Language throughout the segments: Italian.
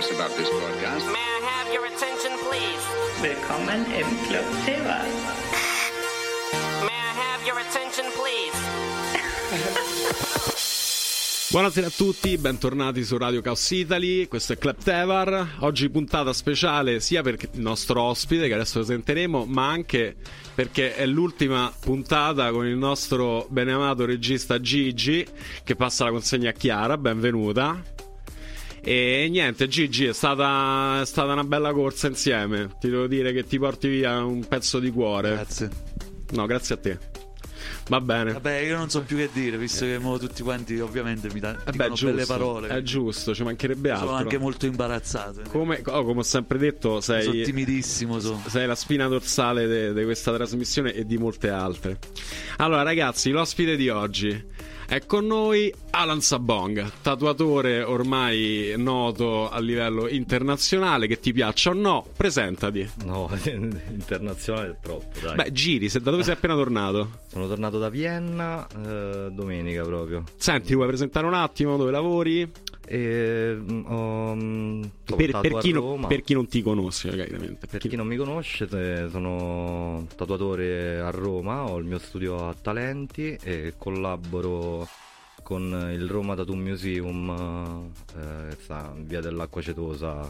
us about this broadcast. May I have your attention, please? Willkommen im Club Fever. May I have your attention, please? Buonasera a tutti, bentornati su Radio Chaos Italy, questo è Club Tevar, oggi puntata speciale sia per il nostro ospite che adesso presenteremo, ma anche perché è l'ultima puntata con il nostro beneamato regista Gigi che passa la consegna a Chiara, benvenuta. E niente, Gigi, è stata, è stata una bella corsa insieme, ti devo dire che ti porti via un pezzo di cuore. Grazie. No, grazie a te. Va bene. Vabbè, io non so più che dire, visto che mo tutti quanti ovviamente mi danno Eh belle parole. È giusto, ci mancherebbe altro. Sono anche molto imbarazzato. Come, oh, come ho sempre detto, sei, Sono timidissimo. Sono. sei la spina dorsale di questa trasmissione e di molte altre. Allora, ragazzi, l'ospite di oggi è con noi Alan Sabong, tatuatore ormai noto a livello internazionale. Che ti piaccia o no, presentati. No, internazionale è troppo, dai. Beh, giri, se da dove sei appena tornato? Sono tornato da Vienna eh, domenica proprio. Senti, vuoi presentare un attimo dove lavori? E mm, Per, per chi non- per chi non ti conosce, chiaramente. Per chi non mi conosce, sono tatuatore a Roma, ho il mio studio a Talenti e collaboro con il Roma Tattoo Museum, eh, che sta in via dell'Acqua Cetosa,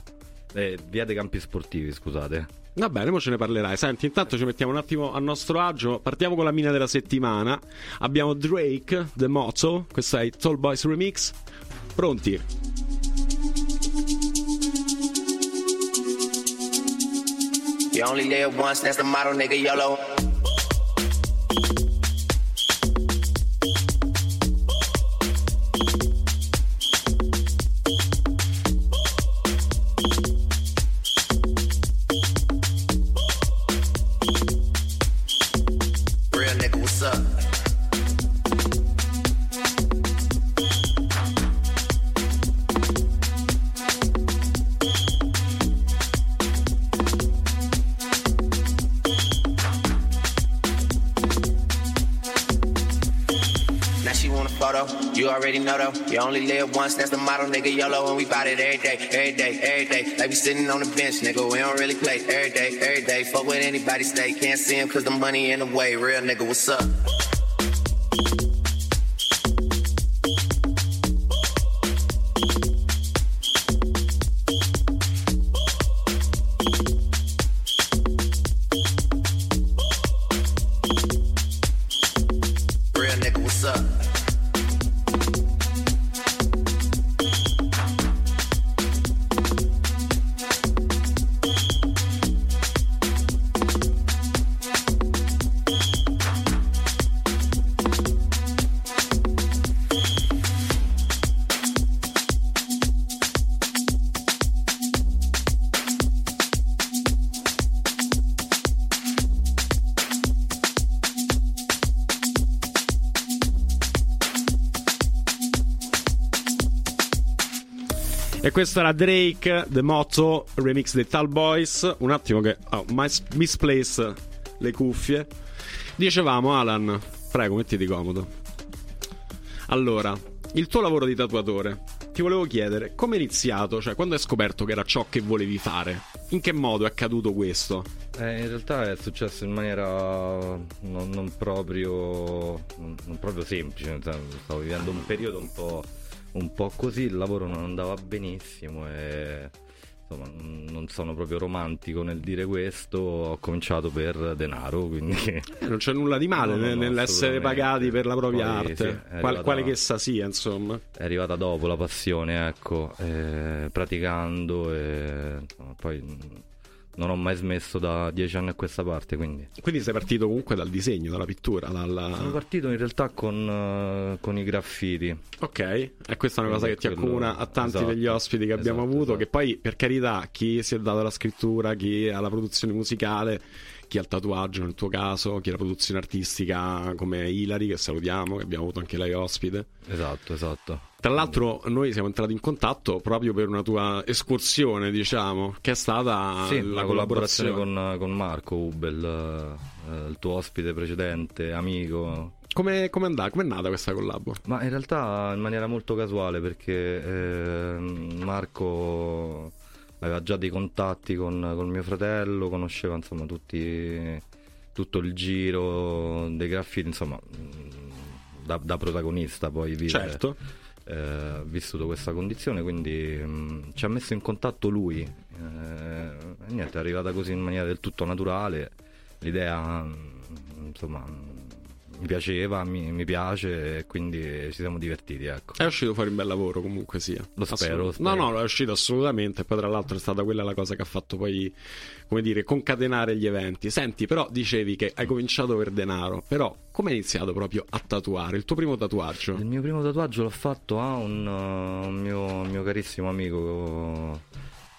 eh, via dei Campi Sportivi, scusate. Va bene, ora ce ne parlerai. Senti, intanto ci mettiamo un attimo a nostro agio. Partiamo con la mina della settimana. Abbiamo Drake, The Motto. Questo è il Tall Boys Remix. Pronti? You only live once, that's the motto, nigga, YOLO. You only live once, that's the motto, nigga. YOLO, and we bout it every day, every day, every day. Like we sitting on the bench, nigga. We don't really play every day, every day. Fuck with anybody, stay. Can't see him cause the money in the way. Real nigga, what's up? Questo era Drake, The Motto, remix dei Tal Boys. Un attimo che mis- misplace le cuffie. Dicevamo, Alan, prego, mettiti comodo. Allora, il tuo lavoro di tatuatore. Ti volevo chiedere, come è iniziato? Cioè, quando hai scoperto che era ciò che volevi fare? In che modo è accaduto questo? Eh, in realtà è successo in maniera non, non proprio, non, non proprio semplice, stavo vivendo un periodo un po', un po' così, il lavoro non andava benissimo e insomma non sono proprio romantico nel dire questo, ho cominciato per denaro, quindi Eh, Non c'è nulla di male No, no, nel- no, nell'essere pagati per la propria Poi, arte, sì, è quale, che essa sia, insomma. è arrivata dopo la passione, ecco, eh, praticando e insomma, poi mh, non ho mai smesso da dieci anni a questa parte, quindi... Quindi sei partito comunque dal disegno, dalla pittura, dalla... Sono partito in realtà con, eh, con i graffiti. Ok, e questa è una cosa che ti Quello- accomuna a tanti esatto, degli ospiti che abbiamo esatto, avuto, esatto. che poi per carità chi si è dato alla scrittura, chi alla produzione musicale, chi al tatuaggio nel tuo caso, chi alla produzione artistica come Ilari che salutiamo, che abbiamo avuto anche lei ospite. Esatto, esatto. Tra l'altro noi siamo entrati in contatto proprio per una tua escursione, diciamo, che è stata Sì, la la collaborazione. collaborazione con, con Marco Ubel, eh, il tuo ospite precedente, amico. Come come è andata? Come è nata questa collabo? Ma in realtà in maniera molto casuale perché eh, Marco aveva già dei contatti con, con mio fratello, conosceva insomma tutti, tutto il giro dei graffiti, insomma mh, da, da protagonista poi vive. Certo. Eh, vissuto questa condizione, quindi mh, ci ha messo in contatto lui. eh, e niente, è arrivata così in maniera del tutto naturale. L'idea, mh, insomma, mi piaceva, mi, mi piace e quindi ci siamo divertiti, ecco. È uscito fuori un bel lavoro comunque sia. Lo spero, lo spero. No, no, è uscito assolutamente. Poi tra l'altro è stata quella la cosa che ha fatto poi, come dire, concatenare gli eventi. Senti, però dicevi che hai cominciato per denaro. Però come hai iniziato proprio a tatuare? Il tuo primo tatuaggio? Il mio primo tatuaggio l'ho fatto a un, uh, un mio, un mio carissimo amico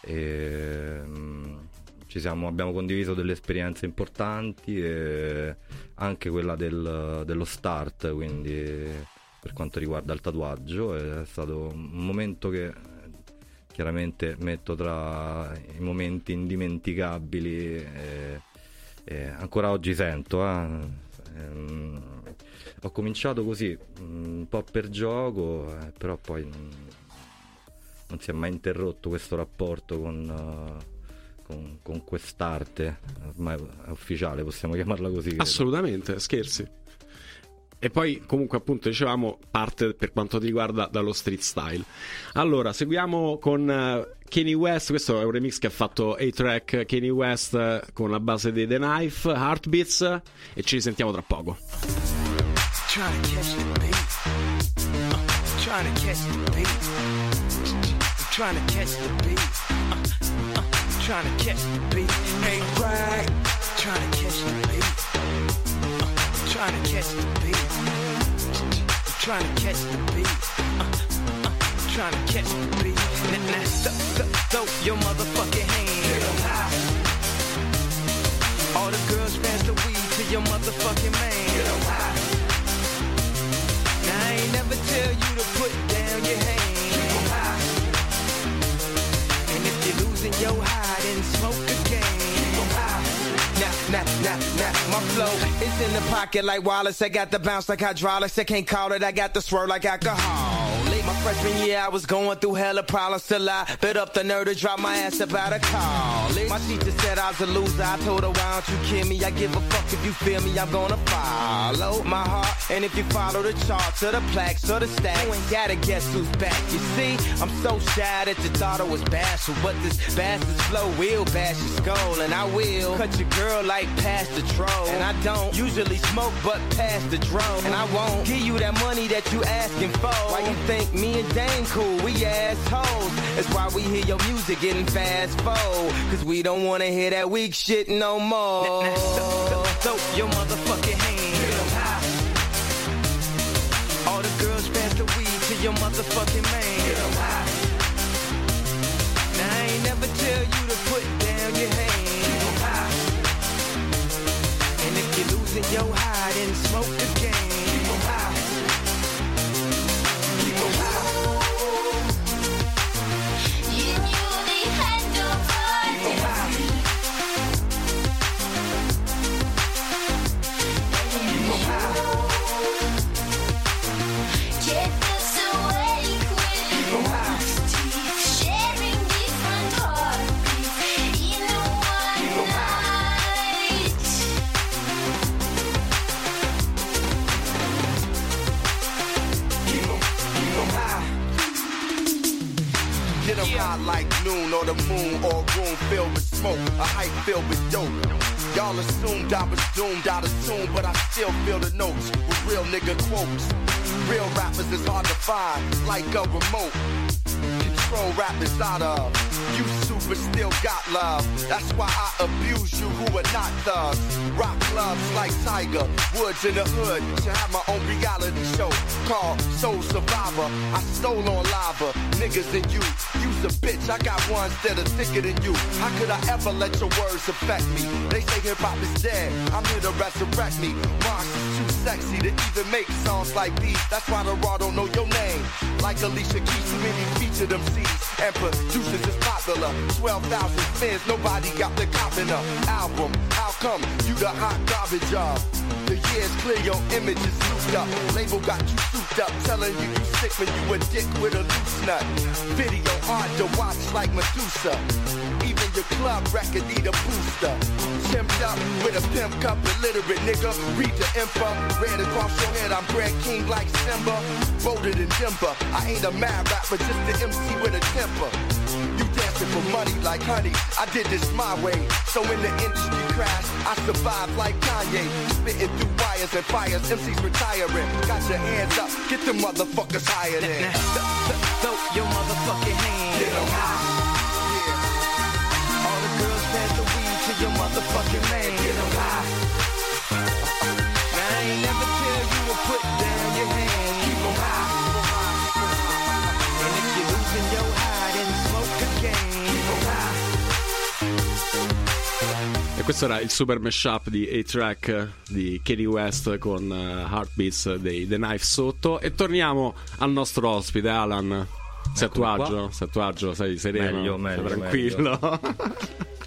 e ci siamo- abbiamo condiviso delle esperienze importanti e anche quella del- dello start, quindi per quanto riguarda il tatuaggio è stato un momento che chiaramente metto tra i momenti indimenticabili e, e ancora oggi sento. eh. Ehm, ho cominciato così, mm, un po' per gioco, eh, però poi non, non si è mai interrotto questo rapporto con, eh, con- con quest'arte, ormai è ufficiale, possiamo chiamarla così. credo. Assolutamente, scherzi. E poi, comunque, appunto, dicevamo, parte per quanto riguarda dallo street style. Allora, seguiamo con eh, Kanye West. Questo è un remix che ha fatto A-Track Kanye West eh, con la base dei The Knife, Heartbeats. E ci risentiamo tra poco. Trying to catch the beat. Uh, trying to catch the beat. Trying to catch the beat. Uh, uh, trying to catch the beat. Hey, right. Trying to catch the beat. Trying to catch the beat. Trying to catch the beat. Uh, uh, trying to catch the beat. Now, now, th- th- throw your motherfucking hands. All the girls pass the weed to your motherfucking man. Now I ain't never tell you to put down your hands. And if you're losing your high, then smoke. Nah, nah, nah, my flow is in the pocket like Wallace. I got the bounce like hydraulics. I can't call it. I got the swirl like alcohol. Freshman year, I was going through hella problems till I bit up the nerve to drop my ass about a college. My teacher said I was a loser. I told her, why don't you kill me? I give a fuck if you feel me. I'm gonna follow my heart. And if you follow the charts or the plaques or the stacks, you ain't gotta guess who's back. You see, I'm so shy that you thought I was bashful. But this bastard's flow will bash your skull. And I will cut your girl like past the troll. And I don't usually smoke, but past the drone. And I won't give you that money that you asking for. Why you think me and Dane cool? We assholes. That's why we hear your music getting fast forward. Cause we don't wanna hear that weak shit no more. Throw your motherfucking hands. All the girls pass the weed to your motherfucking man. Now I ain't never tell you to put down your hands. And if you're losing your high, then smoke again. Or the moon or a room filled with smoke, a hype filled with dope. Y'all assumed I was doomed, I'd assume, but I still feel the notes with real nigga quotes. Real rappers is hard to find, like a remote. Control rappers out of. You super still got love. That's why I abuse you who are not thugs. Rock clubs like Tiger, Woods in the hood. Should have my own reality show called Soul Survivor. I stole on lava, niggas and you. You's a bitch, I got ones that are thicker than you. How could I ever let your words affect me? They say hip hop is dead, I'm here to resurrect me. Mars is too sexy to even make songs like these. That's why the raw don't know your name. Like Alicia Keys, too many featured MCs and producers is popular. 12,000 fans, nobody got the cop in the album. How come you the hot garbage job? The years clear, your image is souped up. Label got you souped up telling you you sick when you a dick with a loose nut. Video hard to watch like Medusa. Your club record need a booster. Timped up with a pimp cup, illiterate nigga. Read the info, red across your head. I'm Brad King like Simba. Voted in Denver. I ain't a mad rapper, just the MC with a temper. You dancing for money like honey. I did this my way. So in the industry crash, I survived like Kanye. Spitting through wires and fires. MCs retiring. Got your hands up. Get the motherfuckers higher than. Now, th- th- throw your motherfucking hands. Get 'em high. Motherfucking man. Get 'em high. Now, I ain't never tell you to put down your hands. Keep 'em high. And if you're losing your high, then smoke again. Keep 'em high. E questo era il super mashup di A-Track di Kanye West con eh, Heartbeats dei The Knife sotto. E torniamo al nostro ospite, Alan. Sei a tuo agio? Sei a tuo agio? Sei sereno? Meglio, Sei meglio, tranquillo?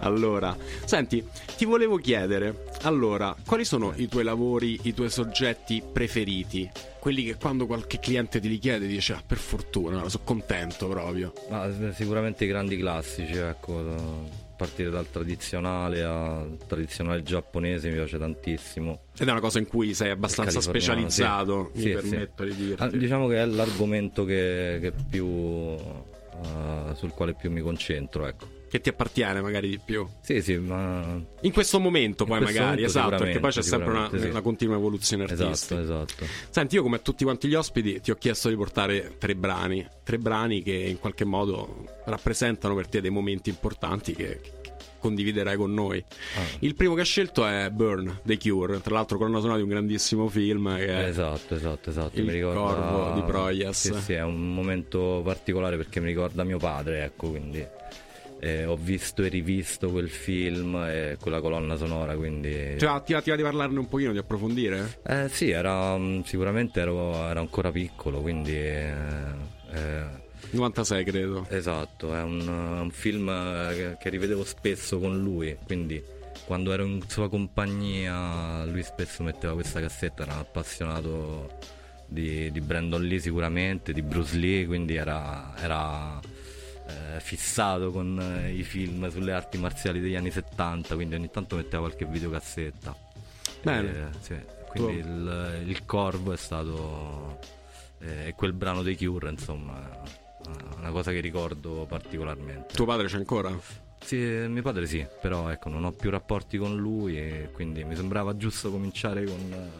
allora, senti, ti volevo chiedere, allora, quali sono i tuoi lavori, i tuoi soggetti preferiti? Quelli che quando qualche cliente ti li chiede dice, ah, per fortuna, sono contento proprio. Ma eh, sicuramente i grandi classici, ecco, da- partire dal tradizionale al tradizionale giapponese mi piace tantissimo. Ed è una cosa in cui sei abbastanza specializzato, sì. mi Sì, permetto di dirti. Ah, diciamo che è l'argomento che, che più eh, sul quale più mi concentro, ecco. Che ti appartiene magari di più. Sì, sì, ma In questo momento poi questo magari, momento esatto, perché poi c'è sempre una, sì. una continua evoluzione artistica. esatto, esatto. Senti, io come a tutti quanti gli ospiti ti ho chiesto di portare tre brani, tre brani che in qualche modo rappresentano per te dei momenti importanti che, che condividerai con noi. Ah. Il primo che hai scelto è Burn, The Cure, tra l'altro colonna sonora di un grandissimo film che Esatto, esatto, esatto. Mi ricorda... corvo di Proias. Sì, sì, è un momento particolare perché mi ricorda mio padre, ecco, quindi eh, ho visto e rivisto quel film e quella colonna sonora, quindi... Cioè, ti va, ti va di parlarne un pochino, di approfondire? Eh, sì, era, mm, sicuramente ero, ero ancora piccolo, quindi... eh, eh, 96 credo. Esatto, è un, un film eh, che, che rivedevo spesso con lui, quindi quando ero in sua compagnia lui spesso metteva questa cassetta, era un appassionato di, di Brandon Lee sicuramente, di Bruce Lee, quindi era, era, eh, fissato con eh, i film sulle arti marziali degli anni 70, quindi ogni tanto metteva qualche videocassetta. Bene. Eh, sì, quindi il, il Corvo è stato eh, quel brano dei Cure, insomma, una cosa che ricordo particolarmente. Tuo padre c'è ancora? Sì, mio padre sì, però ecco, non ho più rapporti con lui e quindi mi sembrava giusto cominciare con...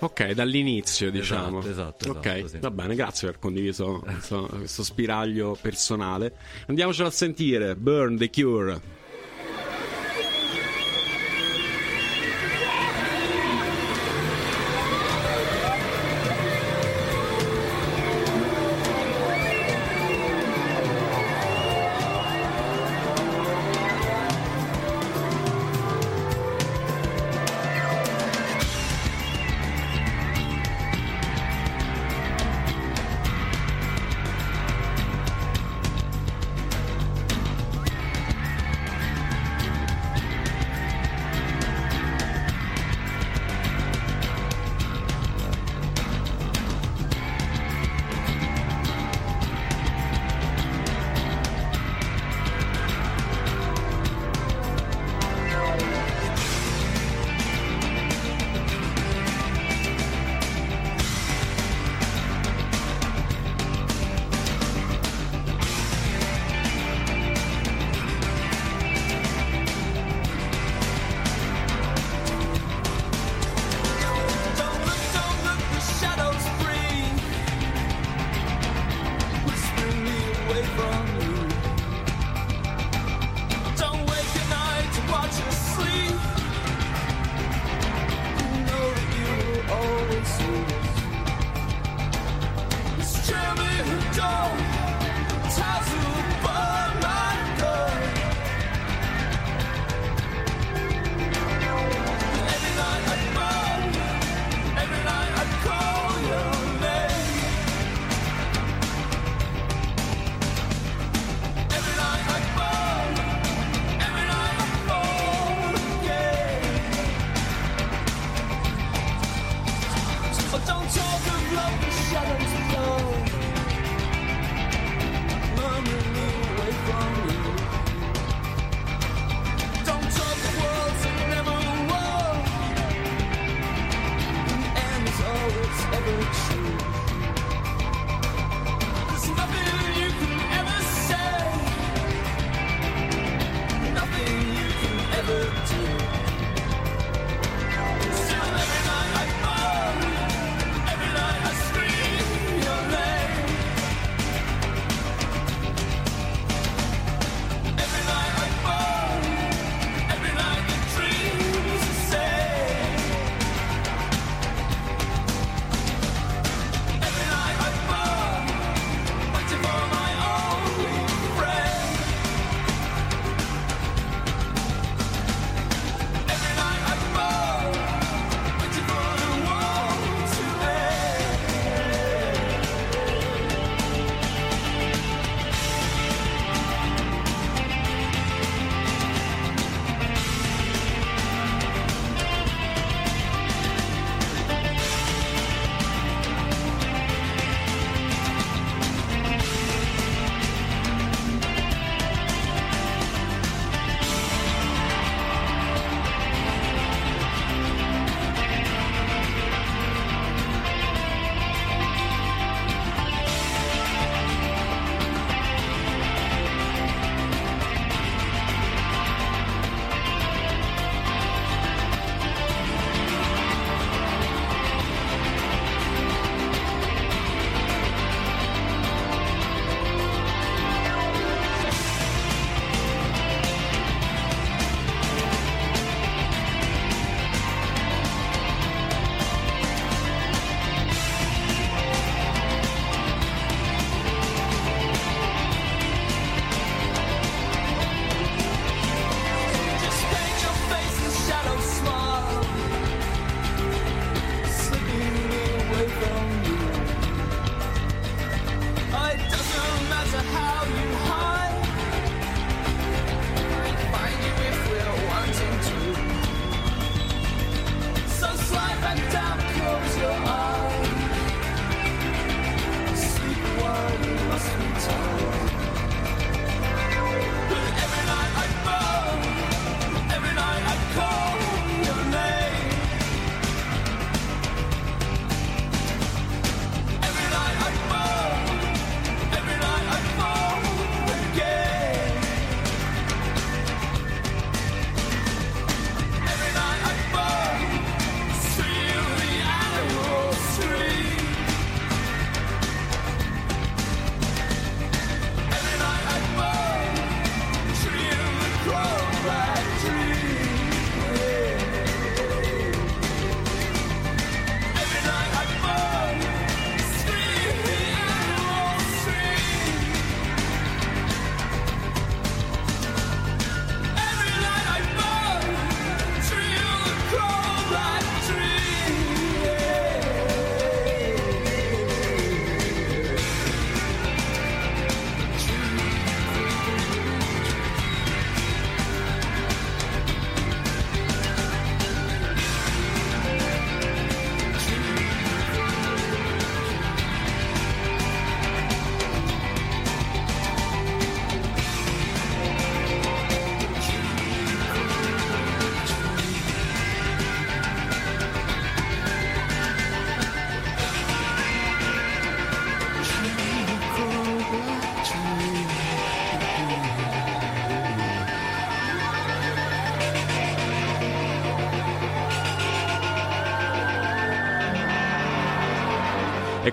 Ok, dall'inizio diciamo. esatto, esatto, Ok, sì. va bene, grazie per aver condiviso questo, questo spiraglio personale. Andiamocelo a sentire, Burn the Cure.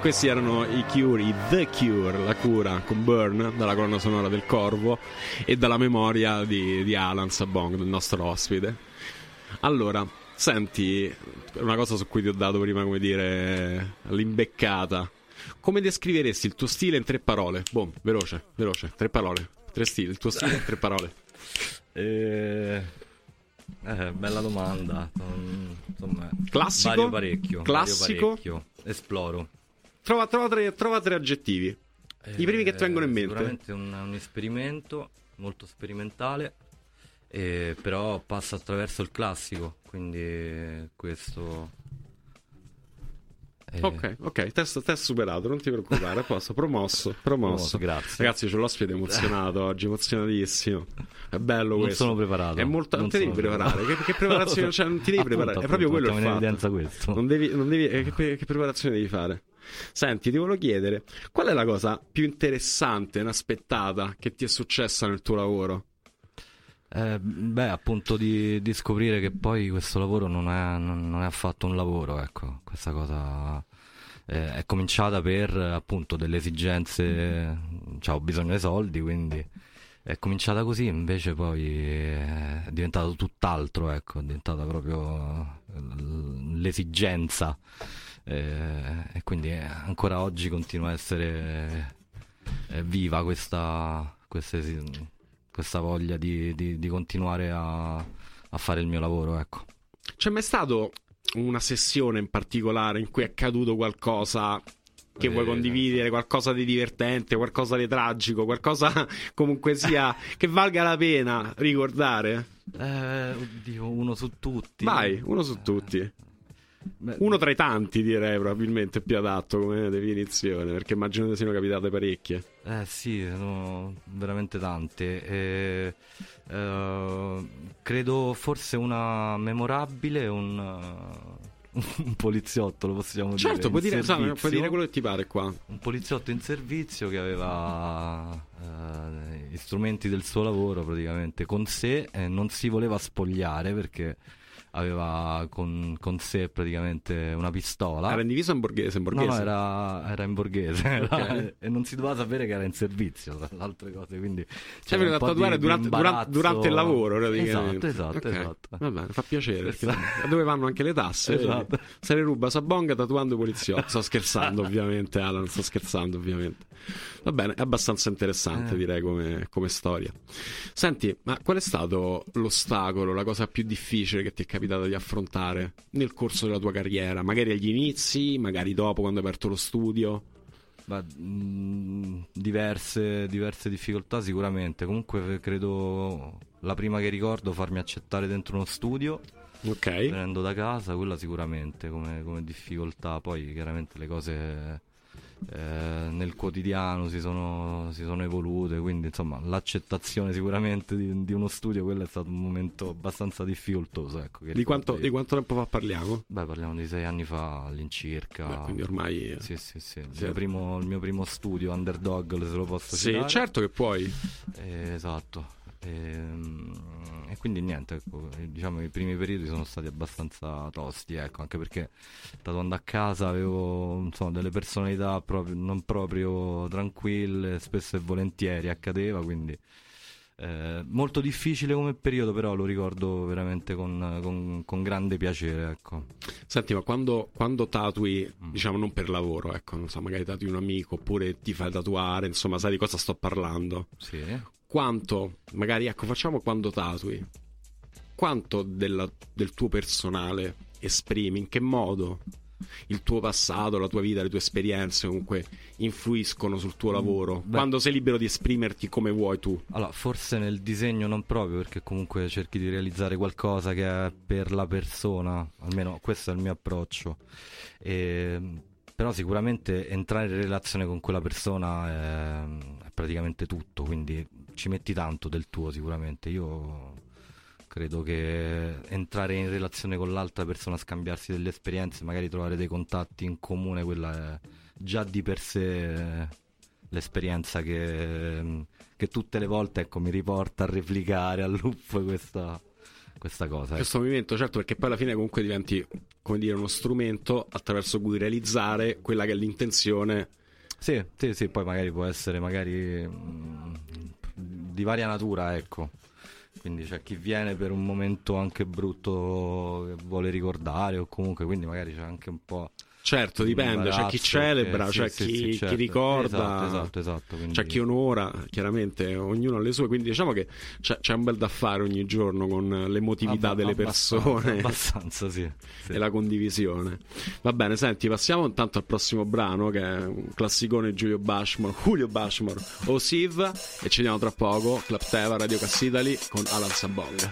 Questi erano i Cure, i The Cure, la cura con Burn, dalla colonna sonora del Corvo e dalla memoria di, di Alan Sabong, il nostro ospite. Allora, senti, una cosa su cui ti ho dato prima, come dire, l'imbeccata. Come descriveresti il tuo stile in tre parole? Boom, veloce, veloce, tre parole. Tre stili, il tuo stile in tre parole. Eh, eh, bella domanda. Mm, insomma, classico, vario parecchio, classico, vario parecchio. Esploro. Trova, trova, tre, trova tre aggettivi. Eh, I primi che ti eh, vengono in mente. Sicuramente un, un esperimento molto sperimentale, eh, però passa attraverso il classico, quindi questo... Eh. Ok, ok, test, test superato, non ti preoccupare, posso, promosso, promosso. promosso grazie. Ragazzi, c'è l'ospite emozionato oggi, emozionatissimo. È bello questo. Non sono preparato. È molto... Non te devi preparare, che, che preparazione, cioè non ti devi appunto, preparare, appunto, è proprio quello il fatto. Non devi, non devi... Eh, ah. Che, che preparazione devi fare? Senti, ti volevo chiedere, qual è la cosa più interessante, inaspettata, che ti è successa nel tuo lavoro? Eh, beh, appunto di, di scoprire che poi questo lavoro non è, non, è affatto un lavoro, ecco, questa cosa eh, è cominciata per appunto delle esigenze, cioè ho bisogno di soldi, quindi è cominciata così, invece poi è diventato tutt'altro, ecco, è diventata proprio l'esigenza eh, e quindi eh, ancora oggi continua a essere eh, viva questa, questa, questa voglia di, di- di continuare a, a fare il mio lavoro, ecco. C'è mai stato una sessione in particolare in cui è accaduto qualcosa che vuoi Eh, condividere, qualcosa di divertente, qualcosa di tragico, qualcosa comunque sia che valga la pena ricordare? Eh, oddio, uno su tutti. Vai, uno su tutti. Beh, Uno tra i tanti, direi probabilmente più adatto come definizione, perché immagino che siano capitate parecchie. Eh sì, sono veramente tante. E, eh, credo forse una memorabile, un, uh, un poliziotto, lo possiamo dire. Certo, puoi puoi dire quello che ti pare qua. Un poliziotto in servizio che aveva eh, gli strumenti del suo lavoro praticamente con sé e non si voleva spogliare perché aveva con, con sé praticamente una pistola. Era in divisa in borghese, in No, borghese. no, era, era in borghese era- Ok. e non si doveva sapere che era in servizio, tra le altre cose. Quindi Cioè, a tatuare durante, durante- durante il lavoro, praticamente. Esatto, esatto, Ok, esatto. Va bene, fa piacere. Esatto. dove vanno anche le tasse? Esatto. Se ne ruba Sabonga tatuando i poliziotti. Sto scherzando, ovviamente, Alan. Sto scherzando, ovviamente. Va bene, è abbastanza interessante, Eh. direi, come, come storia. Senti, ma qual è stato l'ostacolo, la cosa più difficile che ti è capitato di affrontare nel corso della tua carriera? Magari agli inizi, magari dopo, quando hai aperto lo studio. Ma, mh, diverse, diverse difficoltà sicuramente. Comunque credo la prima che ricordo farmi accettare dentro uno studio Ok. venendo da casa, quella sicuramente come, come difficoltà. Poi chiaramente le cose eh, nel quotidiano si sono, si sono evolute, quindi insomma l'accettazione sicuramente di, di uno studio, quello è stato un momento abbastanza difficoltoso. Ecco, Di quanto, di quanto tempo fa parliamo? Beh, parliamo di sei anni fa all'incirca. Beh, quindi ormai... Sì, sì, sì. Il, Sì. mio primo, il mio primo studio, Underdog, se lo posso Sì, citare. certo che puoi. Eh, esatto. Ehm, E, quindi niente, ecco, eh, diciamo che i primi periodi sono stati abbastanza tosti, ecco, anche perché tatuando a casa avevo insomma, delle personalità proprio- non proprio tranquille, spesso e volentieri accadeva, quindi eh, molto difficile come periodo, però lo ricordo veramente con, con- con grande piacere, ecco. Senti, ma quando, quando tatui, diciamo non per lavoro, ecco, non so, magari tatui un amico oppure ti fai tatuare, insomma, sai di cosa sto parlando? Sì. Quanto, magari, ecco, facciamo quando tatui, quanto della- del tuo personale esprimi, in che modo il tuo passato, la tua vita, le tue esperienze comunque influiscono sul tuo lavoro? beh. Quando sei libero di esprimerti come vuoi tu? Allora, forse nel disegno non proprio, perché comunque cerchi di realizzare qualcosa che è per la persona, almeno questo è il mio approccio. E, però sicuramente entrare in relazione con quella persona è, è praticamente tutto, quindi ci metti tanto del tuo sicuramente. Io credo che entrare in relazione con l'altra persona, scambiarsi delle esperienze, magari trovare dei contatti in comune, quella è già di per sé l'esperienza che, che tutte le volte ecco, mi riporta a replicare a loop questa, questa cosa. ecco. Questo movimento, certo, perché poi alla fine comunque diventi, come dire, uno strumento attraverso cui realizzare quella che è l'intenzione. Sì, sì, sì, poi magari può essere magari mm, di varia natura, ecco. Quindi c'è chi viene per un momento anche brutto che vuole ricordare o comunque, quindi magari c'è anche un po'... Certo, dipende, c'è chi celebra, sì, c'è sì, chi, sì, chi certo. ricorda, Esatto, esatto, esatto, quindi- c'è chi onora, chiaramente ognuno ha le sue, quindi diciamo che c'è, c'è un bel da fare ogni giorno con l'emotività Abba- delle abbastanza, persone Abbastanza, sì. e la condivisione. Va bene, senti, passiamo intanto al prossimo brano che è un classicone di Giulio Bashmore, Julio Bashmore, o Siv, e ci vediamo tra poco, Club Teva, Radio Cassitali con Alan Sabonga.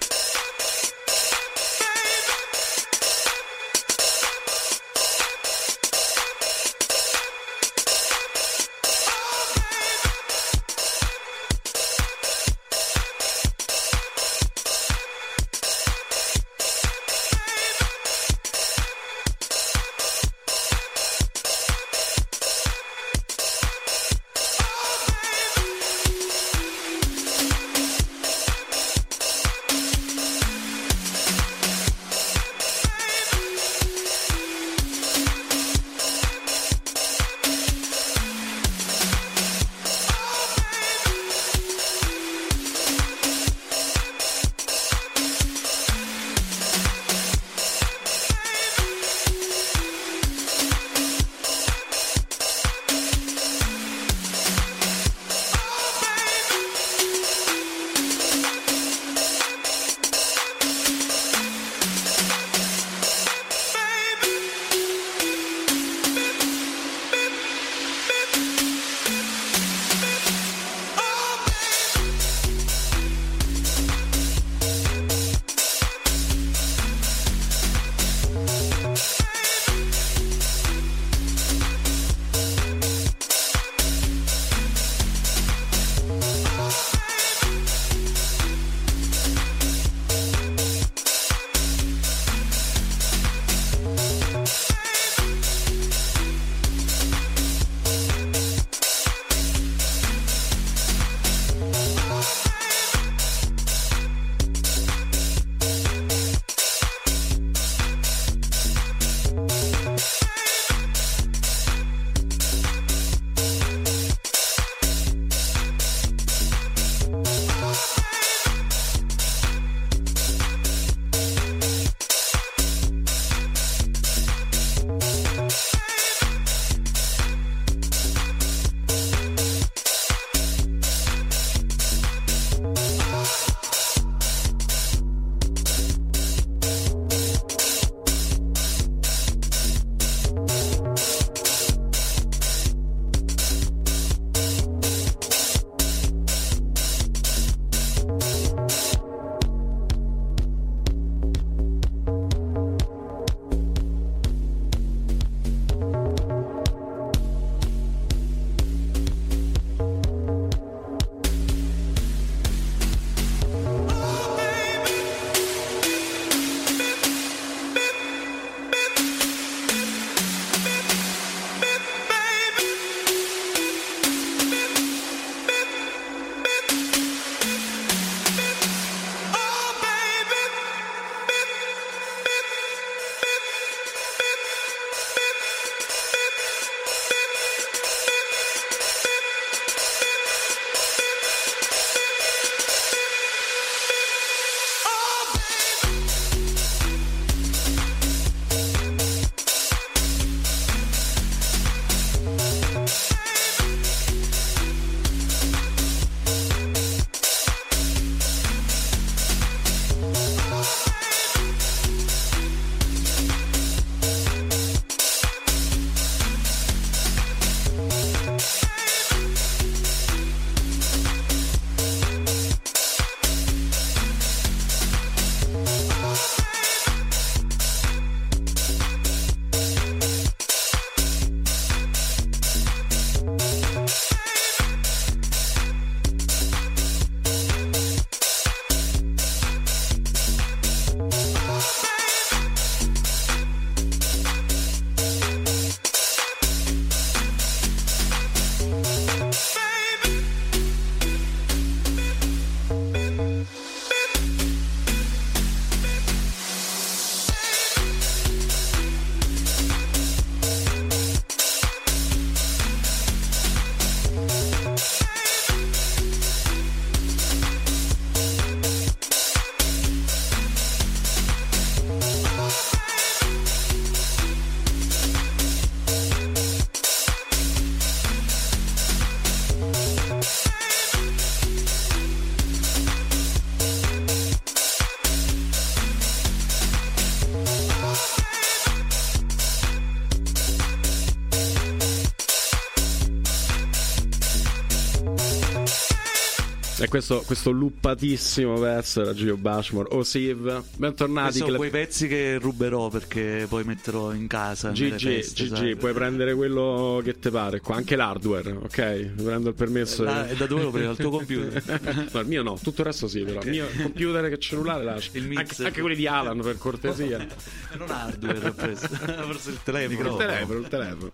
Questo, questo luppatissimo pezzo era Gio Bashmore. O Siv, bentornati. sono quei pezzi che ruberò perché poi metterò in casa. GG, GG, puoi prendere quello che ti pare qua, anche l'hardware, ok? Prendo il permesso. Ah, e da dove lo prendi? Dal tuo computer? no, il mio no, tutto il resto sì, però. Il mio computer che cellulare lascio. Il Anche, anche quelli di Alan, per cortesia. non hardware, preso. forse il telefono. il telefono, il telefono.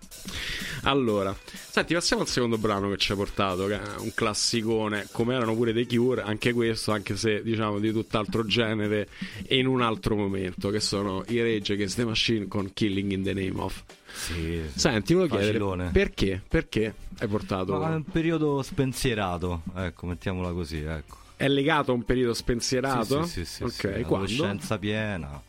Allora, senti, passiamo al secondo brano che ci hai portato, che è un classicone, come erano pure The Cure, anche questo, anche se diciamo di tutt'altro genere e in un altro momento, che sono i Rage Against the Machine con Killing in the Name of. Sì, Senti, volevo chiedere perché? Perché hai portato. Ma è un periodo spensierato, ecco, mettiamola così, ecco. È legato a un periodo spensierato? Sì, sì, sì, ok, sì, sì, quando? adolescenza piena.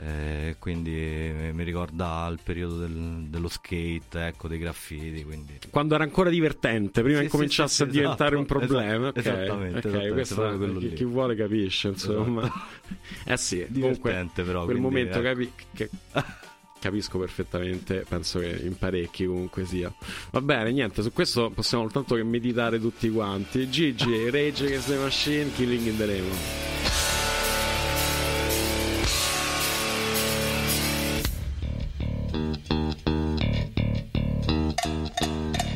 Eh, quindi mi mi ricorda il periodo del- dello skate, ecco, dei graffiti. Quindi. Quando era ancora divertente, prima Sì, che sì, cominciasse sì, a diventare esatto, un problema. esatto, ok, esattamente, ok, esattamente, questo chi. Esatto. chi vuole capisce, insomma. eh sì, comunque Divertente, però, quel momento ecco. capi- che capisco perfettamente, penso che in parecchi comunque sia. Va bene, niente, su questo possiamo soltanto che meditare tutti quanti. Gigi, Rage Against the Machine, Killing in the Name. Thank you.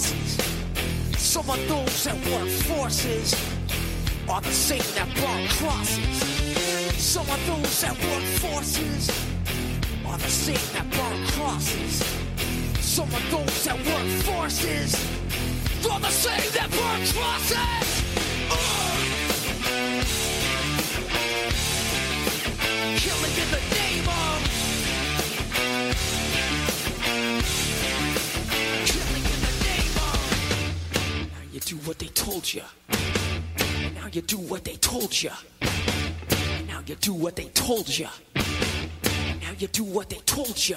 Burn crosses. Some of those that work forces are the same that burn crosses. Some of those that work forces are the same that burn crosses. Some of those that work forces are the same that burn crosses. Killing in the name of what they told you. Now you do what they told you. Now you do what they told you. Now you do what they told you.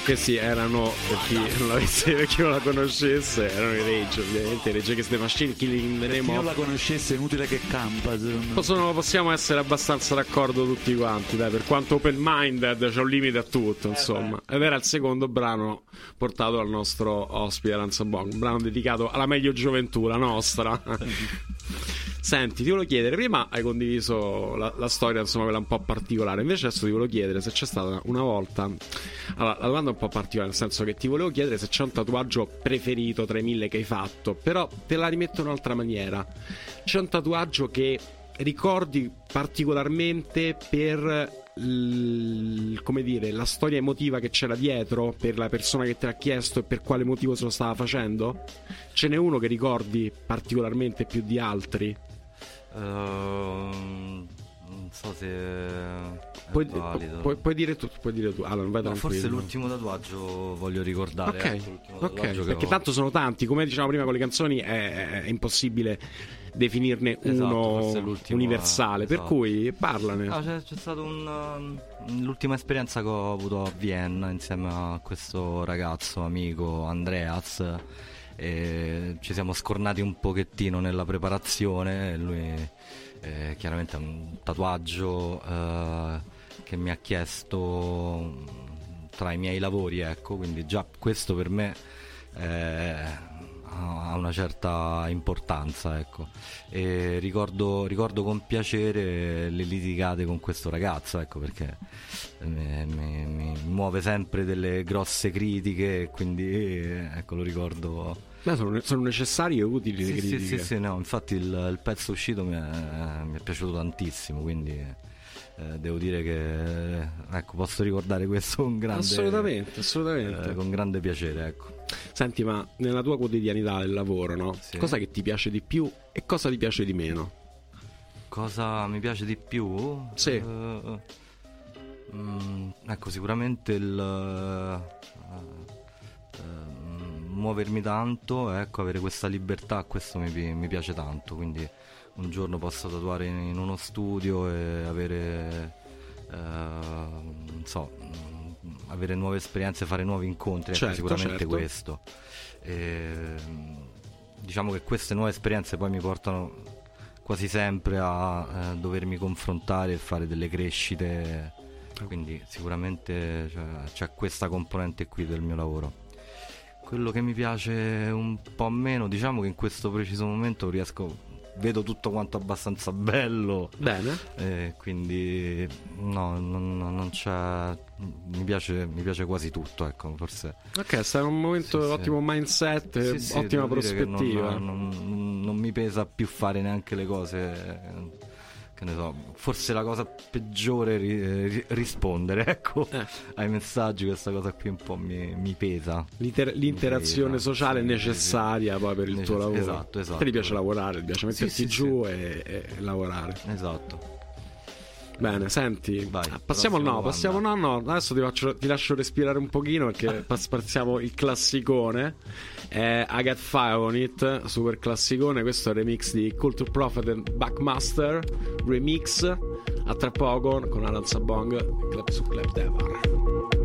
E questi erano, per chi non l'avesse, per chi non la conoscesse, erano i Rage, ovviamente, Rage Against the Machine, Killing Chi Name non la conoscesse è inutile che campa. Possono- possiamo essere abbastanza d'accordo tutti quanti, dai, per quanto open-minded c'è un limite a tutto, insomma. Ed era il secondo brano portato dal nostro ospite Lanza Bong, un brano dedicato alla meglio gioventù, la nostra. Senti, ti volevo chiedere, prima hai condiviso la, la storia, insomma, quella un po' particolare, invece adesso ti volevo chiedere se c'è stata una volta... Allora, la domanda è un po' particolare, nel senso che ti volevo chiedere se c'è un tatuaggio preferito tra i mille che hai fatto, però te la rimetto in un'altra maniera. C'è un tatuaggio che ricordi particolarmente per l- come dire, la storia emotiva che c'era dietro per la persona che te l'ha chiesto e per quale motivo se lo stava facendo? Ce n'è uno che ricordi particolarmente più di altri? Ehm, non so se è Puoi, valido. puoi- puoi dire tu, puoi dire tu. Allora, vai No, forse l'ultimo tatuaggio voglio ricordare. Ok, ecco, l'ultimo ok, tatuaggio che perché ho. tanto sono tanti, come dicevamo prima con le canzoni è, è impossibile definirne Esatto, uno universale, per esatto. cui parlane. Ah, c'è, c'è stata un, um, l'ultima esperienza che ho avuto a Vienna insieme a questo ragazzo amico Andreas. E ci siamo scornati un pochettino nella preparazione. Lui eh, chiaramente ha un tatuaggio eh, che mi ha chiesto mm, tra i miei lavori, ecco, quindi già questo per me eh, ha una certa importanza, ecco. Ricordo, ricordo con piacere le litigate con questo ragazzo, ecco, perché mi, mi- mi muove sempre delle grosse critiche, quindi eh, ecco, lo ricordo. Beh, sono, sono necessarie e utili Sì, sì, critiche. sì, sì, no, infatti il, il pezzo uscito mi è, mi è piaciuto tantissimo, quindi eh, devo dire che ecco, posso ricordare questo con grande, Assolutamente, assolutamente. eh, con grande piacere. Ecco. Senti, ma nella tua quotidianità del lavoro, no? Sì. Cosa che ti piace di più e cosa ti piace di meno? Cosa mi piace di più? Sì. Eh, mm, ecco, sicuramente il muovermi tanto, ecco, avere questa libertà, questo mi, mi piace tanto. Quindi un giorno posso tatuare in, uno studio e avere, eh, non so, avere nuove esperienze, fare nuovi incontri, ecco, Certo, sicuramente certo. questo. E, diciamo che queste nuove esperienze poi mi portano quasi sempre a eh, dovermi confrontare e fare delle crescite. Quindi sicuramente cioè, c'è questa componente qui del mio lavoro. Quello che mi piace un po' meno, diciamo che in questo preciso momento riesco, vedo tutto quanto abbastanza bello. Bene. eh, quindi no, non, non c'è. Mi piace, mi piace quasi tutto, ecco, forse. Ok, in un momento Sì, sì. ottimo mindset, Sì, sì, ottima prospettiva. Non, non- non mi pesa più fare neanche le cose. Eh, Che ne so, forse la cosa peggiore è ri- ri- rispondere, ecco, Eh. ai messaggi, questa cosa qui un po' mi, mi pesa. L'iter- l'interazione Esatto, sociale è sì, necessaria poi per il tuo Necess- lavoro. esatto, esatto. Te ti piace lavorare, ti piace Sì, metterti sì, giù E, e lavorare. Esatto. Bene, senti, Vai, ah, passiamo al no, prossima passiamo no, no, adesso ti, faccio- ti lascio respirare un pochino perché pas- passiamo il classicone. Eh, I Got Fire on It, super classicone, questo è il remix di Culture Prophet and Backmaster, remix, a tra poco con Alan Sabong, Club su Club Devar.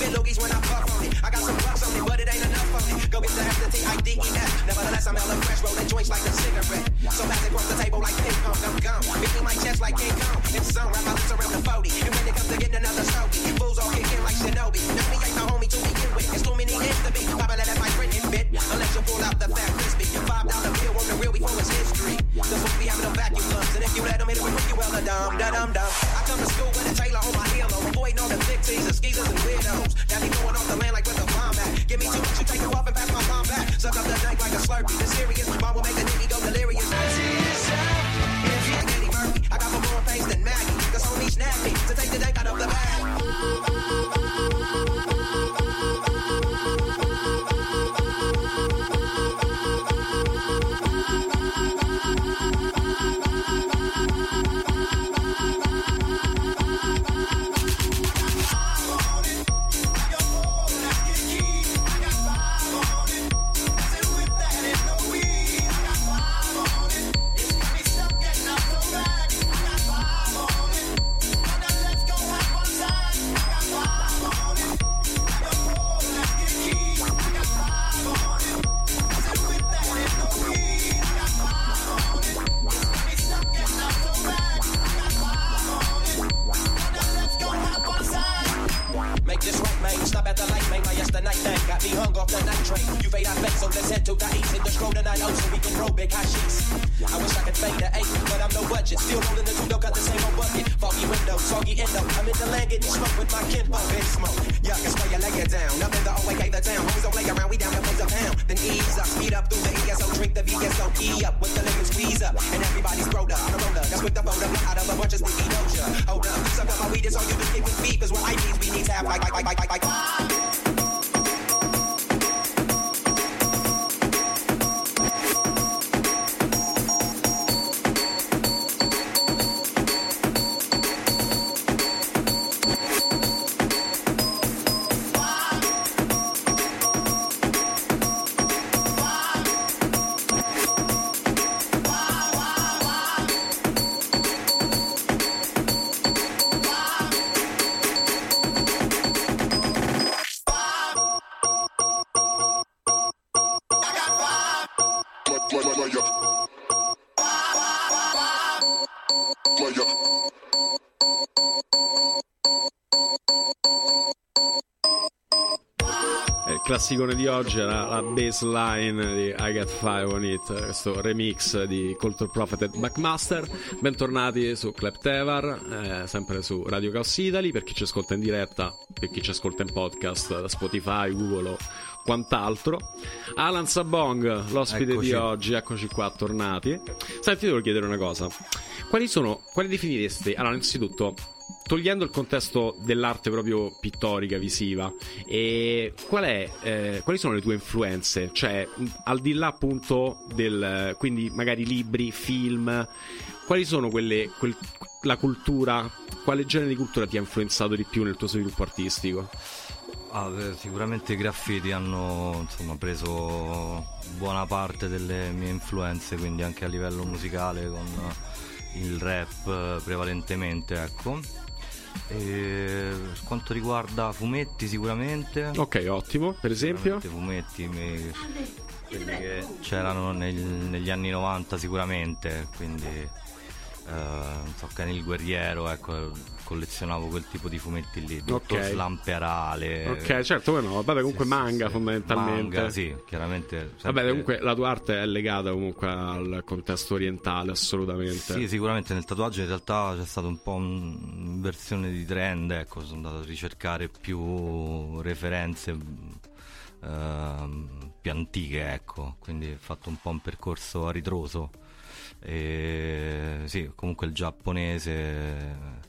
Spit loogies when I puff on it. I got some bucks on it, but it ain't enough on it. Go get the F, the T, I, D, E, F. Nevertheless, I'm hella fresh, rolling joints like a cigarette. So pass it across the table like ping pong, I'm gone. Beating my chest like King Kong. It's zone, wrap my lips around the 40. And when it comes to getting another stogie, fools all kick in like Shinobi. Know me ain't the homie to begin with. It's too many hits to be. Poppin' that my friend in bit. Unless you pull out the fat crispy. Five dollar bill on the real before it's history. The fool be having them vacuum lungs. And if you let them, it'll make you well a dumb, da dum dum. I come to school with a tailor on my teasers, skeezers, and weirdos. Now they going off the land like with the bomb at. Give me two, you take you off and pass my bomb back. Suck up the dank like a slurpee. The serious bomb will make a on a roller. That's with the photo out of a bunch of sticky doja. Hold up, suck up my weed, it's all you can get with beef is what I need. We need to have like, like, like, like, like, like. Classicone di oggi era la baseline di I Got Five on It, questo remix di Culture Prophet e Backmaster. Bentornati su Cleptevar, eh, sempre su Radio Chaos Italy, per chi ci ascolta in diretta, per chi ci ascolta in podcast da Spotify, Google o quant'altro. Alan Sabong, l'ospite Eccoci. di oggi, eccoci qua, tornati. Senti, ti devo chiedere una cosa. Quali sono, quali definiresti, allora innanzitutto, togliendo il contesto dell'arte proprio pittorica, visiva, è, eh, quali sono le tue influenze? Cioè, al di là appunto del, quindi magari libri, film, quali sono quelle, quel- la cultura, quale genere di cultura ti ha influenzato di più nel tuo sviluppo artistico? Ah, eh, sicuramente i graffiti hanno insomma, preso buona parte delle mie influenze, quindi anche a livello musicale con il rap eh, prevalentemente, ecco. Per quanto riguarda fumetti sicuramente. Ok, ottimo, per esempio. Fumetti, mi- quelli che c'erano nel- negli anni 90 sicuramente, quindi eh, non so, Can il Guerriero, ecco, collezionavo quel tipo di fumetti lì, Dottor Ok. Slamperale. Ok, certo, bueno, vabbè, comunque Sì, manga sì. fondamentalmente. Manga, sì, chiaramente. sempre- Vabbè, comunque la tua arte è legata comunque al contesto orientale, assolutamente. Sì, sicuramente nel tatuaggio in realtà c'è stata un po' un'inversione di trend, ecco, sono andato a ricercare più referenze ehm, più antiche, ecco, quindi ho fatto un po' un percorso a ritroso. E, sì, comunque il giapponese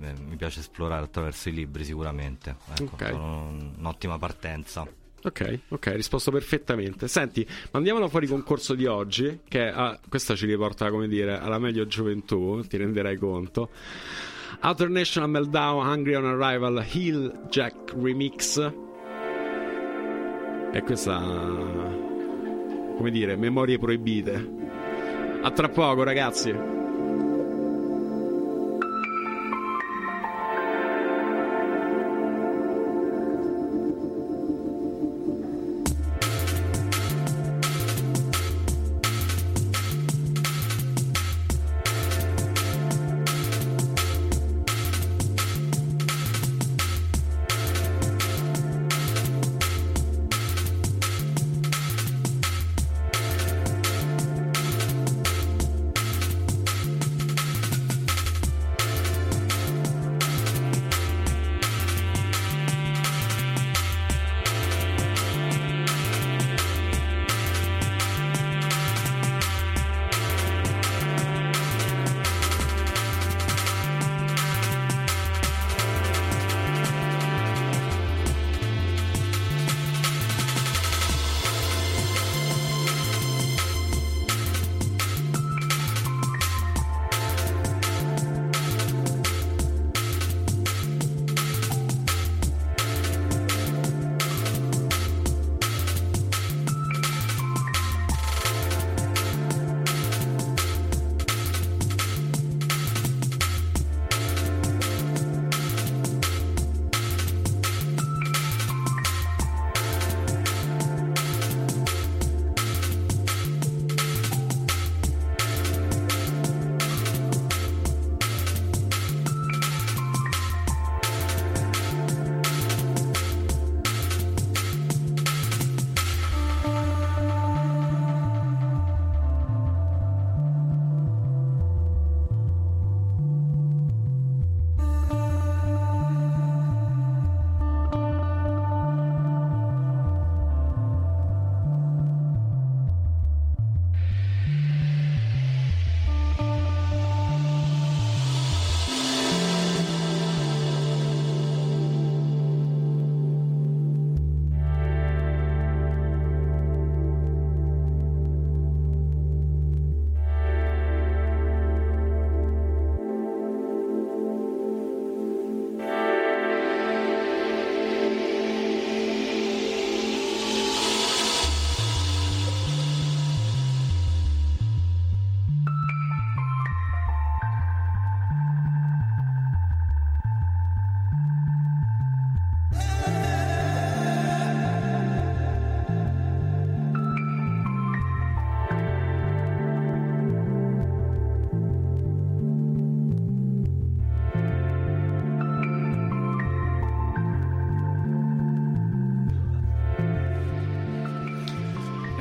eh, mi piace esplorare attraverso i libri sicuramente, ecco, Ok. sono un'ottima partenza. Ok, ok, risposto perfettamente. Senti, mandiamola fuori concorso di oggi, che ah, questa ci riporta, come dire, alla meglio gioventù, ti renderai conto. Outer National Meltdown, Hungry on Arrival, Hill Jack Remix. E questa, come dire, memorie proibite. A tra poco, ragazzi.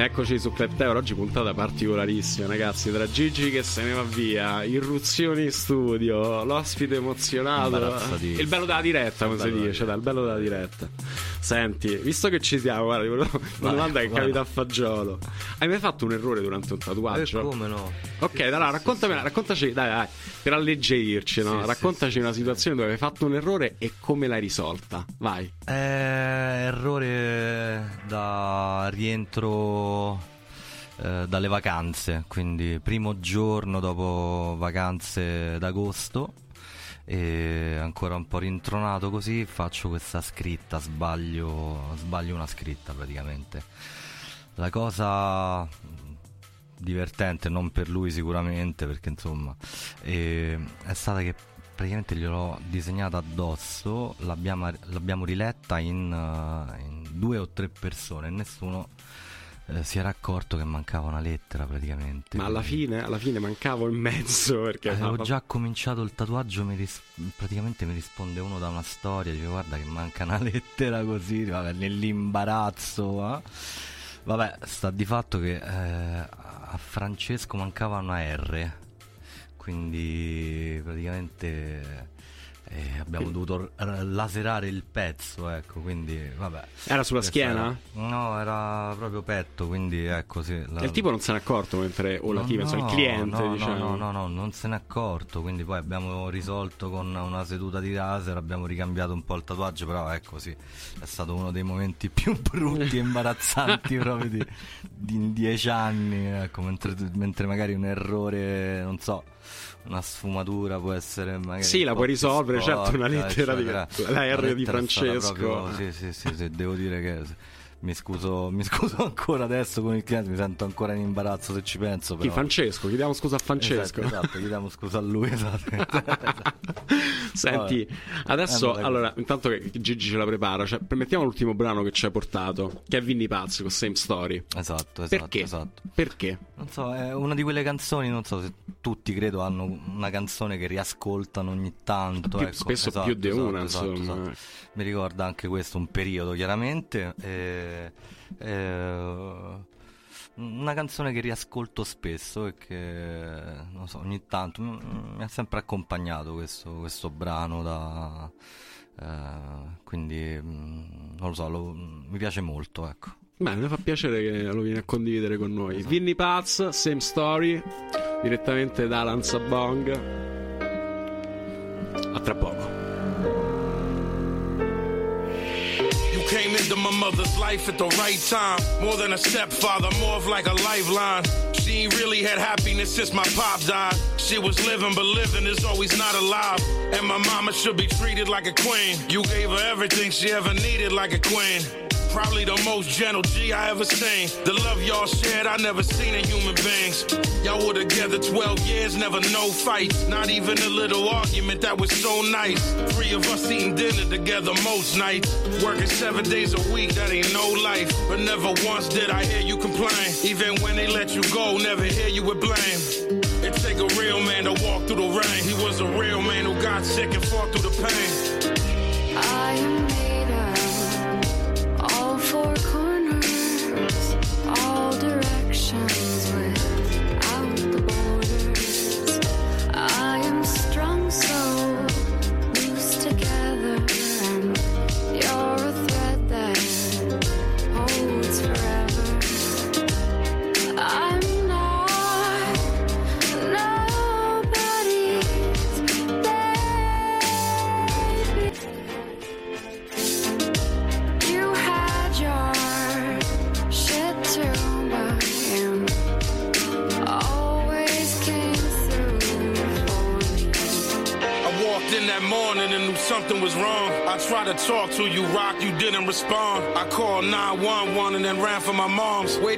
Eccoci su Club Tower, oggi puntata particolarissima ragazzi, tra Gigi che se ne va via, irruzioni in studio, l'ospite emozionato, il bello della diretta come si dice, dai, il bello della diretta. Senti, visto che ci siamo, guarda, una domanda che vai. capita a fagiolo. Hai mai fatto un errore durante un tatuaggio? Eh, come no? Ok, dai, allora, raccontamela, raccontaci, dai, dai, per alleggerirci, no? Sì, raccontaci una situazione dove hai fatto un errore e come l'hai risolta. Vai. Eh, errore da rientro eh, dalle vacanze, quindi primo giorno dopo vacanze d'agosto e ancora un po' rintronato così faccio questa scritta, sbaglio, sbaglio una scritta praticamente. La cosa divertente, non per lui sicuramente, perché insomma eh, è stata che praticamente gliel'ho disegnata addosso, l'abbiamo, l'abbiamo riletta in, eh, in due o tre persone nessuno eh, si era accorto che mancava una lettera praticamente. Ma alla fine, alla fine mancavo in mezzo perché... Avevo fa- già cominciato il tatuaggio, mi ris- praticamente mi risponde uno da una storia, dice guarda che manca una lettera così, vabbè, nell'imbarazzo. eh. Vabbè, sta di fatto che eh, a Francesco mancava una R, quindi praticamente e abbiamo dovuto r- laserare il pezzo, ecco, quindi vabbè. Era sulla schiena? era- no, era proprio petto, quindi ecco sì. la- il tipo non se n'è accorto mentre. O la No, insomma, il no, cliente, no, diciamo. No, no, no, non se n'è accorto, quindi poi abbiamo risolto con una seduta di laser, abbiamo ricambiato un po' il tatuaggio, però ecco sì, è stato uno dei momenti più brutti e imbarazzanti proprio di, di in dieci anni, ecco, mentre, mentre magari un errore, non so, una sfumatura può essere magari... Sì, la puoi risolvere, certo, sporca, una lettera di- eccetera. la R di Francesco. proprio- sì, sì, sì, devo dire che... Mi scuso, mi scuso ancora adesso con il cliente, mi sento ancora in imbarazzo se ci penso. Chi, Però. Francesco? Chiediamo scusa a Francesco. Esatto, esatto, chiediamo scusa a lui. Esatto. Senti, adesso, Eh, allora, intanto che Gigi ce la prepara, cioè, permettiamo l'ultimo brano che ci hai portato, che è Vinny Paz con Same Story. Esatto, esatto, Perché? esatto. Perché? Non so, è una di quelle canzoni, non so se tutti credo hanno una canzone che riascoltano ogni tanto. Più- ecco. spesso Esatto, più di esatto, una, esatto, insomma. esatto. Mi ricorda anche questo un periodo, chiaramente. e- e- una canzone che riascolto spesso e che non so, ogni tanto mi, ha sempre accompagnato questo, questo brano da eh, quindi mm, non lo so, lo- mi piace molto, ecco. Beh, mi fa piacere che lo vieni a condividere con noi. Vinny Paz, Same Story, direttamente da Lanza Bong. A tra poco. Came into my mother's life at the right time. More than a stepfather, more of like a lifeline. She ain't really had happiness since my pop died. She was living, but living is always not alive. And my mama should be treated like a queen. You gave her everything she ever needed like a queen. Probably the most gentle G I ever seen. The love y'all shared, I never seen in human beings. Y'all were together 12 years, never no fights. Not even a little argument, that was so nice. Three of us eating dinner together most nights. Working seven days a week, that ain't no life. But never once did I hear you complain. Even when they let you go, never hear you with blame. It take a real man to walk through the rain. He was a real man who got sick and fought through the pain. I am four corners, all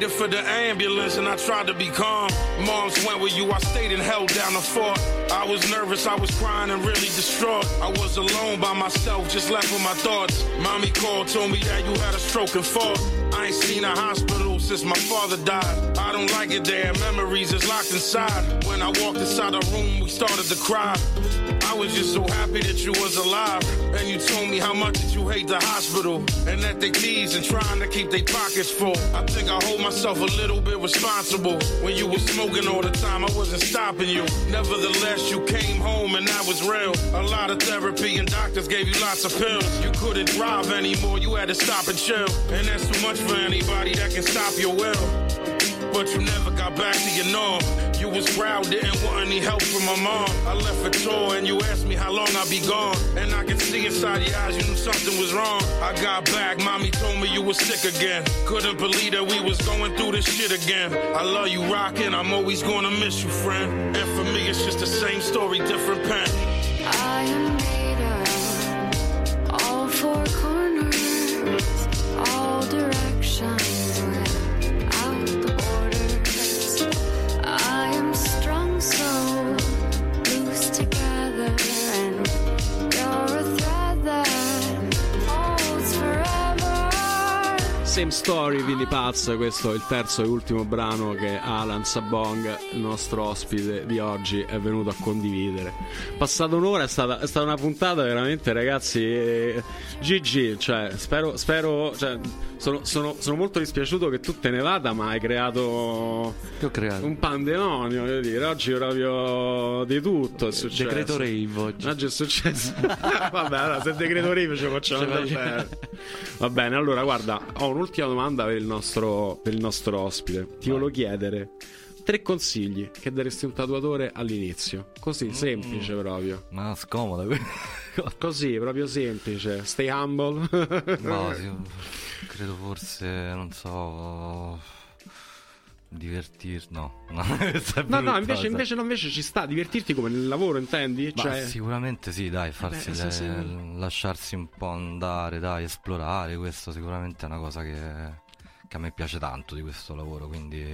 Waited for the ambulance and I tried to be calm. Moms went with you, I stayed and held down the fort. I was nervous, I was crying and really distraught. I was alone by myself, just left with my thoughts. Mommy called, told me that you had a stroke and fought. I ain't seen a hospital since my father died. I don't like it there, memories is locked inside. When I walked inside the room, we started to cry. Was just so happy that you was alive. And you told me how much that you hate the hospital. And that they tease and trying to keep their pockets full. I think I hold myself a little bit responsible. When you was smoking all the time, I wasn't stopping you. Nevertheless, you came home and that was real. A lot of therapy and doctors gave you lots of pills. You couldn't drive anymore, you had to stop and chill. And that's too much for anybody that can stop your will. But you never got back to your norm. Was proud, didn't want any help from my mom. I left for tour and you asked me how long I'd be gone. And I could see inside your eyes you knew something was wrong. I got back, mommy told me you was sick again. Couldn't believe that we was going through this shit again. I love you rockin', I'm always gonna miss you, friend. And for me, it's just the same story, different pen. I am Story, Vinny Paz, questo è il terzo e ultimo brano che Alan Sabong, il nostro ospite di oggi, è venuto a condividere. Passata un'ora, è stata, è stata una puntata veramente, ragazzi. eh, GG, cioè, spero, spero cioè, sono, sono- sono molto dispiaciuto che tu te ne vada, ma hai creato, Che ho creato? un pandemonio, voglio dire. Oggi proprio di tutto è successo. Decreto rave oggi. Oggi è successo. Vabbè, allora se decreto rave lo facciamo andare. Va bene, allora guarda, ho un'ultima domanda per il nostro, per il nostro ospite. Ti volevo chiedere tre consigli che daresti a un tatuatore all'inizio. Così, semplice proprio. Ma scomoda. Così, proprio semplice. Stay humble. Ma sì, credo forse, non so. Divertir, no. No, No, no, invece, invece, no, invece ci sta. Divertirti come nel lavoro, intendi? Cioè, sicuramente sì, dai, farsi Beh, sì, le- sì. lasciarsi un po' andare, dai, esplorare, questo sicuramente è una cosa che, che a me piace tanto di questo lavoro, quindi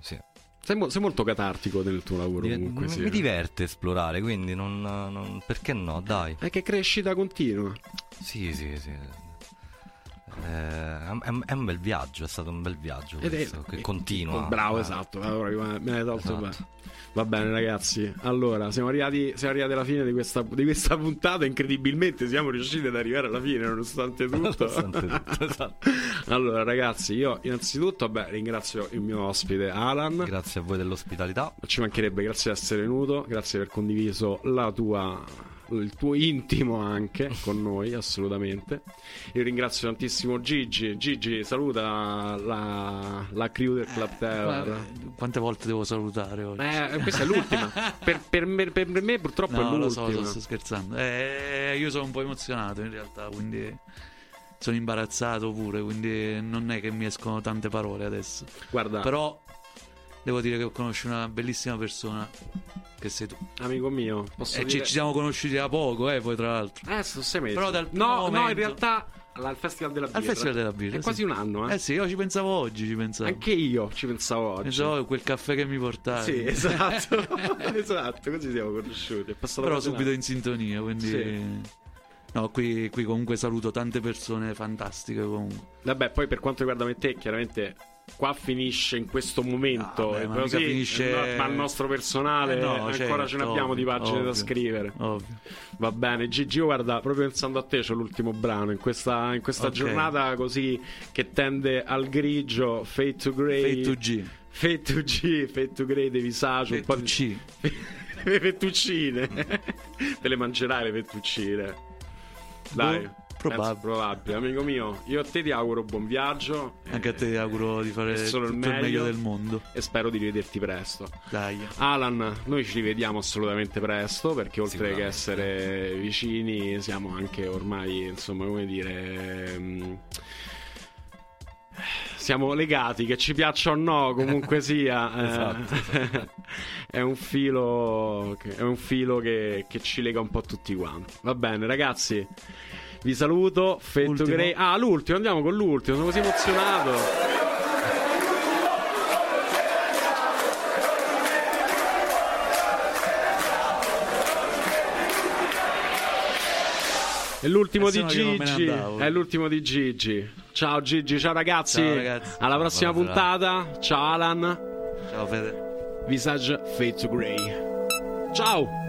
sì. Sei, mo- sei molto catartico nel tuo lavoro, Div- comunque. mi, sì. mi diverte esplorare, quindi non, non- perché no, dai. È che crescita continua. Sì, sì, sì. Eh, è, è- un bel viaggio, è stato un bel viaggio Ed è- questo, che continua. Bravo, Eh, esatto. Allora, me ne hai tolto Esatto. Va bene, ragazzi. Allora, siamo arrivati, siamo arrivati alla fine di questa, di questa puntata. Incredibilmente siamo riusciti ad arrivare alla fine, nonostante tutto. Nonostante tutto, esatto. allora, ragazzi, io innanzitutto beh, ringrazio il mio ospite Alan. Grazie a voi dell'ospitalità. Ci mancherebbe, grazie di essere venuto, grazie per aver condiviso la tua il tuo intimo anche con noi, assolutamente. Io ringrazio tantissimo Gigi. Gigi, saluta la, la crew del Club Terror. Ma Quante volte devo salutare oggi? Eh, questa è l'ultima. per, per me, per me purtroppo no, è lo so, l'ultima. sto scherzando. Eh, io sono un po' emozionato in realtà, quindi sono imbarazzato pure, quindi non è che mi escono tante parole adesso. Guarda, Però devo dire che ho conosciuto una bellissima persona che sei tu. amico mio, posso E ci, dire... ci siamo conosciuti da poco, eh, poi tra l'altro. Eh, sono sei mesi. Però dal no, no, in momento- realtà al Festival della Birra. Al Festival della Birra, È sì. quasi un anno, eh. Eh sì, io ci pensavo oggi, ci pensavo. Anche io ci pensavo oggi. Pensavo quel caffè che mi portavi. Sì, esatto. esatto, così siamo conosciuti. Però subito in sintonia, quindi... Sì. No, qui, qui comunque saluto tante persone fantastiche comunque. Vabbè, poi per quanto riguarda me te, chiaramente qua finisce in questo momento. Ah, beh, ma sì, finisce- no, ma il nostro personale Eh no, ancora certo, ce ne abbiamo di ovvio, pagine da ovvio, scrivere. Ovvio. Va bene, Gigi, io guarda, proprio pensando a te c'è l'ultimo brano. In questa, in questa Ok. giornata così che tende al grigio, Fade to Grey. Fade to G. Fade to G, Fade to Grey dei visaggi, un po' di C. le fettuccine. Te le mangerai le fettuccine. Dai. Boh, probabile. probabile. Amico mio, io a te ti auguro buon viaggio. Anche a te ti auguro di fare solo il tutto il meglio meglio. del mondo. E spero di rivederti presto. Dai. Alan, noi ci rivediamo assolutamente presto perché oltre che essere vicini siamo anche ormai, insomma, come dire... ehm, Siamo legati, che ci piaccia o no, comunque sia, eh, Esatto, è un filo, che, è un filo che, che ci lega un po' tutti quanti. Va bene, ragazzi, vi saluto. Fetto. Grey. Ah, l'ultimo, andiamo con l'ultimo, sono così emozionato. È l'ultimo Eh, di Gigi. È l'ultimo di Gigi. Ciao Gigi, ciao ragazzi. Ciao, ragazzi. Alla prossima buona puntata. Ciao Alan. Ciao Fede. Visage Fade to Grey. Ciao.